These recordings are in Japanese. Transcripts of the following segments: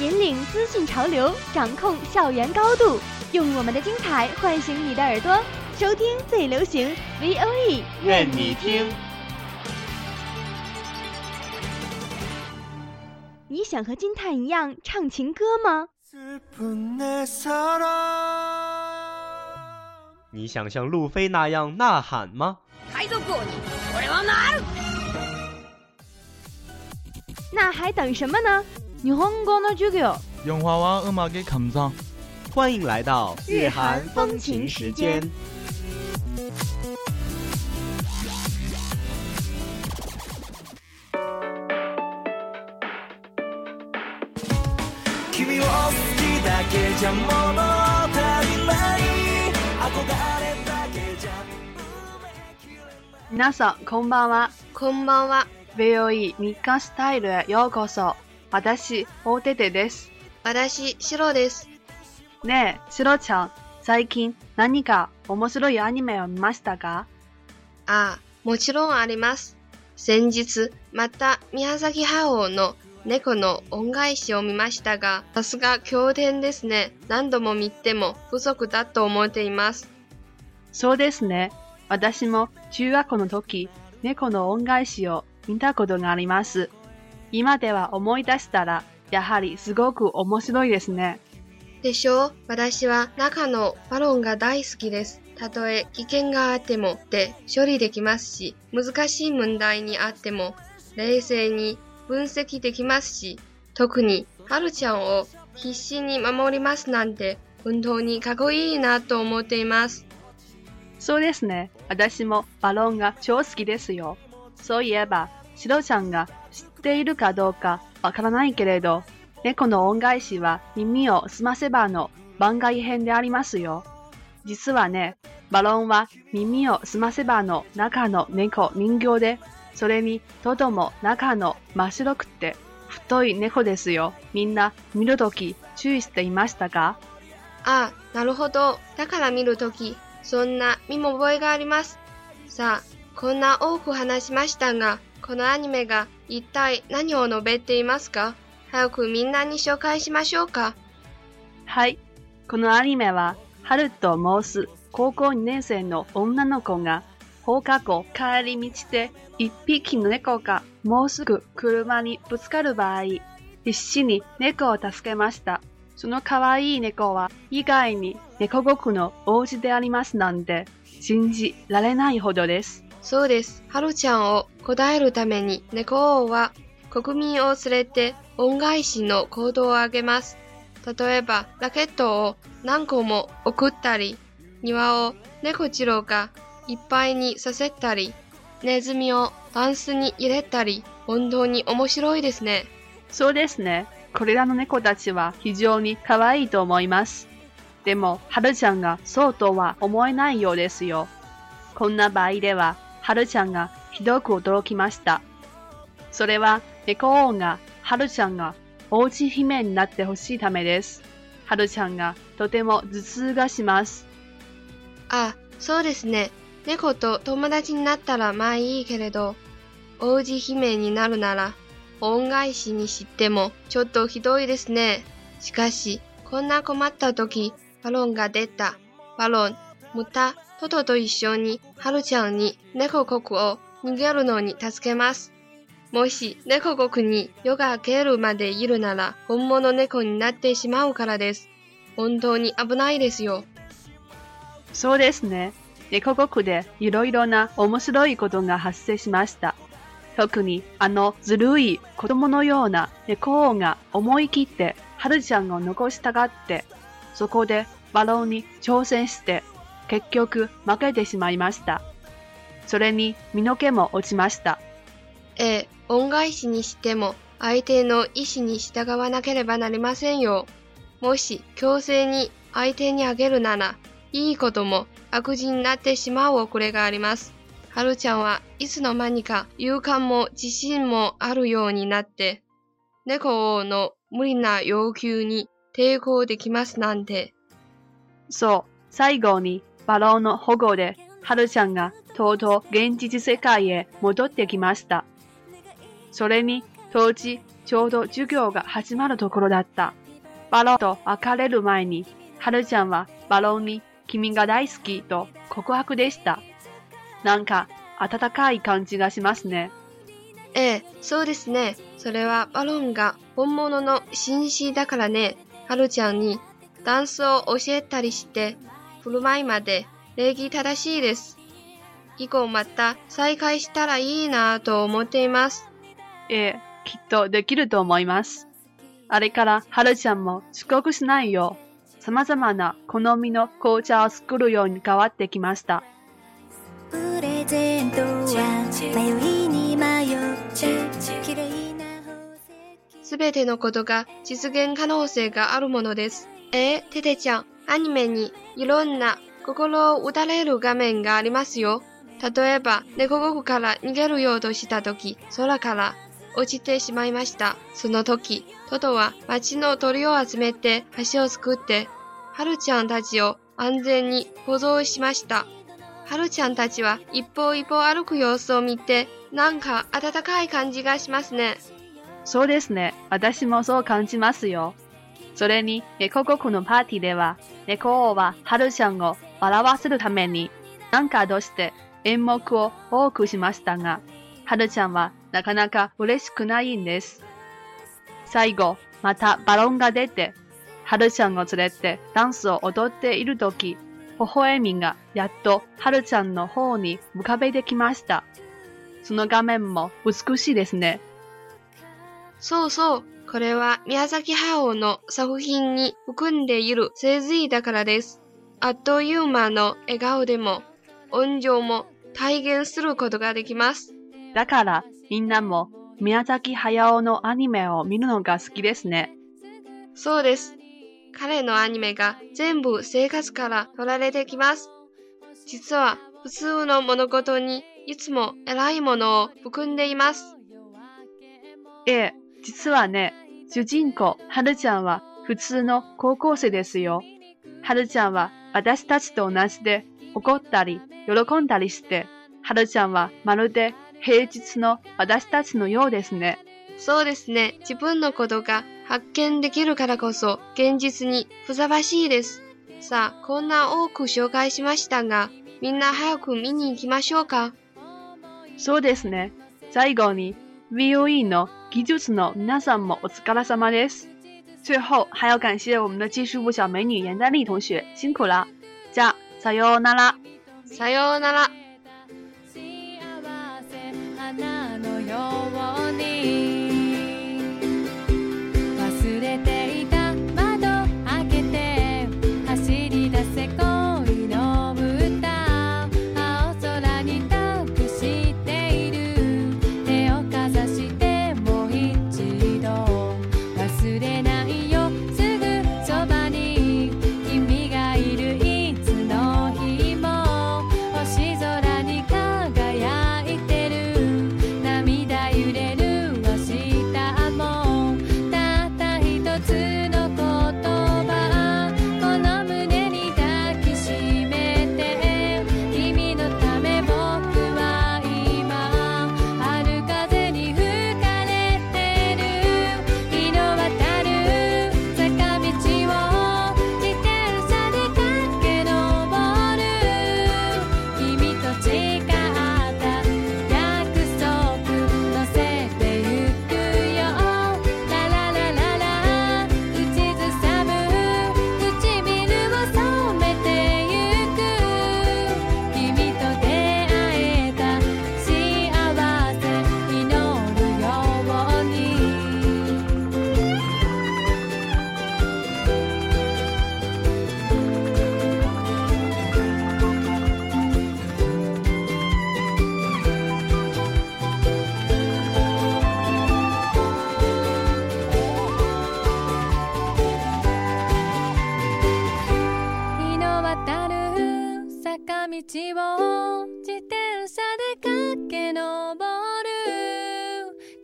引领资讯潮流掌控校园高度用我们的精彩唤醒你的耳朵收听最流行 voe 愿你听。你想和金泰一样唱情歌吗？你想像路飞那样呐喊吗？那还等什么呢？日本語の授業。 영화와 음악의 감상 欢迎来到日韩风情时间。君を好きだけじゃ物足りない憧れだけじゃ皆さん、こんばんは。こんばんは VOE 日刊スタイルへようこそ。 私、大手手です。私シロですねえ、シロちゃん、最近何か面白いアニメを見ましたか？ああもちろんあります先日また宮崎駿の猫の恩返しを見ましたがさすが経典ですね何度も見ても不足だと思っていますそうですね。私も中学校の時、猫の恩返しを見たことがあります。今では思い出したら、やはりすごく面白いですね。でしょう？私は中のバロンが大好きです。たとえ危険があってもで処理できますし、難しい問題にあっても冷静に分析できますし、特にハルちゃんを必死に守りますなんて本当にかっこいいなと思っています。そうですね。私もバロンが超好きですよ。そういえば、シロちゃんが知っているかどうかわからないけれど、猫の恩返しは耳をすませばの番外編でありますよ。実はね、バロンは耳をすませばの中の猫人形で、それにトドも中の真っ白くて太い猫ですよ。みんな見るとき注意していましたか？ああ、なるほど。だから見るとき、そんな見も覚えがあります。さあ、こんな多く話しましたが、このアニメが一体何を述べていますか？早くみんなに紹介しましょうか。はい。このアニメは、春と申す高校2年生の女の子が放課後帰り道で一匹の猫がもうすぐ車にぶつかる場合、必死に猫を助けました。その可愛い猫は意外に猫国の王子でありますなんて信じられないほどです。そうです。ハルちゃんを答えるために猫王は国民を連れて恩返しの行動を挙げます。例えば、ラケットを何個も送ったり、庭を猫次郎がいっぱいにさせたり、ネズミをタンスに入れたり、本当に面白いですね。そうですね。これらの猫たちは非常に可愛いと思います。でも、はるちゃんがそうとは思えないようですよ。こんな場合では、はるちゃんがひどく驚きました。それは、猫王が、はるちゃんが王子姫になってほしいためです。はるちゃんがとても頭痛がします。あ、そうですね。猫と友達になったらまあいいけれど、王子姫になるなら、恩返しにしてもちょっとひどいですね。しかし、こんな困った時、バロンが出た。バロン、ムタ、トトと一緒に、ハルちゃんに猫国を逃げるのに助けます。もし猫国に夜が明けるまでいるなら、本物猫になってしまうからです。本当に危ないですよ。そうですね。猫国でいろいろな面白いことが発生しました。特にあのずるい子供のような猫王が思い切ってはるちゃんを残したがって、そこでバロンに挑戦して結局負けてしまいました。それに身の毛も落ちました。ええ、恩返しにしても相手の意思に従わなければなりませんよ。もし強制に相手にあげるなら、いいことも悪事になってしまう遅れがあります。はるちゃんはいつの間にか勇敢も自信もあるようになって、猫王の無理な要求に抵抗できますなんて。そう、最後にバロンの保護で、はるちゃんがとうとう現実世界へ戻ってきました。それに、当時、ちょうど授業が始まるところだった。バロンと別れる前に、はるちゃんはバロンに君が大好きと告白でした。なんか、温かい感じがしますね。ええ、そうですね。それはバロンが本物の紳士だからね。はるちゃんにダンスを教えたりして、振る舞いまで礼儀正しいです。以降また再会したらいいなぁと思っています。ええ、きっとできると思います。あれから、はるちゃんも遅刻しないよう、様々な好みの紅茶を作るように変わってきました。プレゼントは迷いに迷ってすべてのことが実現可能性があるものです。えー、ててちゃん、アニメにいろんな心を打たれる画面がありますよ。例えば、猫国から逃げるようとした時、空から落ちてしまいました。その時、トトは町の鳥を集めて橋を作って、はるちゃんたちを安全に保存しました。はるちゃんたちは一歩一歩歩く様子を見て、なんか温かい感じがしますね。そうですね。私もそう感じますよ。それに、猫国のパーティーでは、猫王ははるちゃんを笑わせるために、なんかとして演目を多くしましたが、はるちゃんはなかなか嬉しくないんです。最後、またバロンが出て、はるちゃんを連れてダンスを踊っているとき、微笑みがやっとはるちゃんの方に浮かべてきました。その画面も美しいですね。そうそう。これは宮崎駿の作品に含んでいる精髄だからです。あっという間の笑顔でも、音情も体現することができます。だから、みんなも宮崎駿のアニメを見るのが好きですね。そうです。彼のアニメが全部生活から取られてきます。実は普通の物事にいつも偉いものを含んでいます。ええ、実はね、主人公、はるちゃんは普通の高校生ですよ。はるちゃんは私たちと同じで怒ったり喜んだりして、はるちゃんはまるで平日の私たちのようですね。そうですね。自分のことが発見できるからこそ現実にふさわしいです。さあ、こんな多く紹介しましたが、みんな早く見に行きましょうか。そうですね。最後に VOE の技術の皆さんもお疲れ様です。最后还要感谢我们的技术部小美女严丹丽同学，辛苦了。じゃあ、さようなら。さようなら。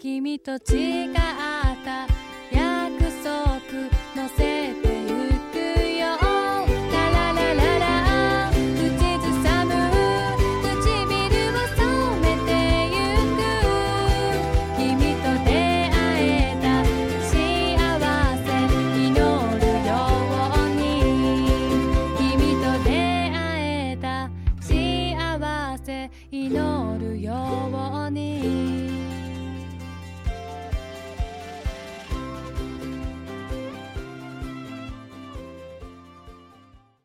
君と違った約束のせい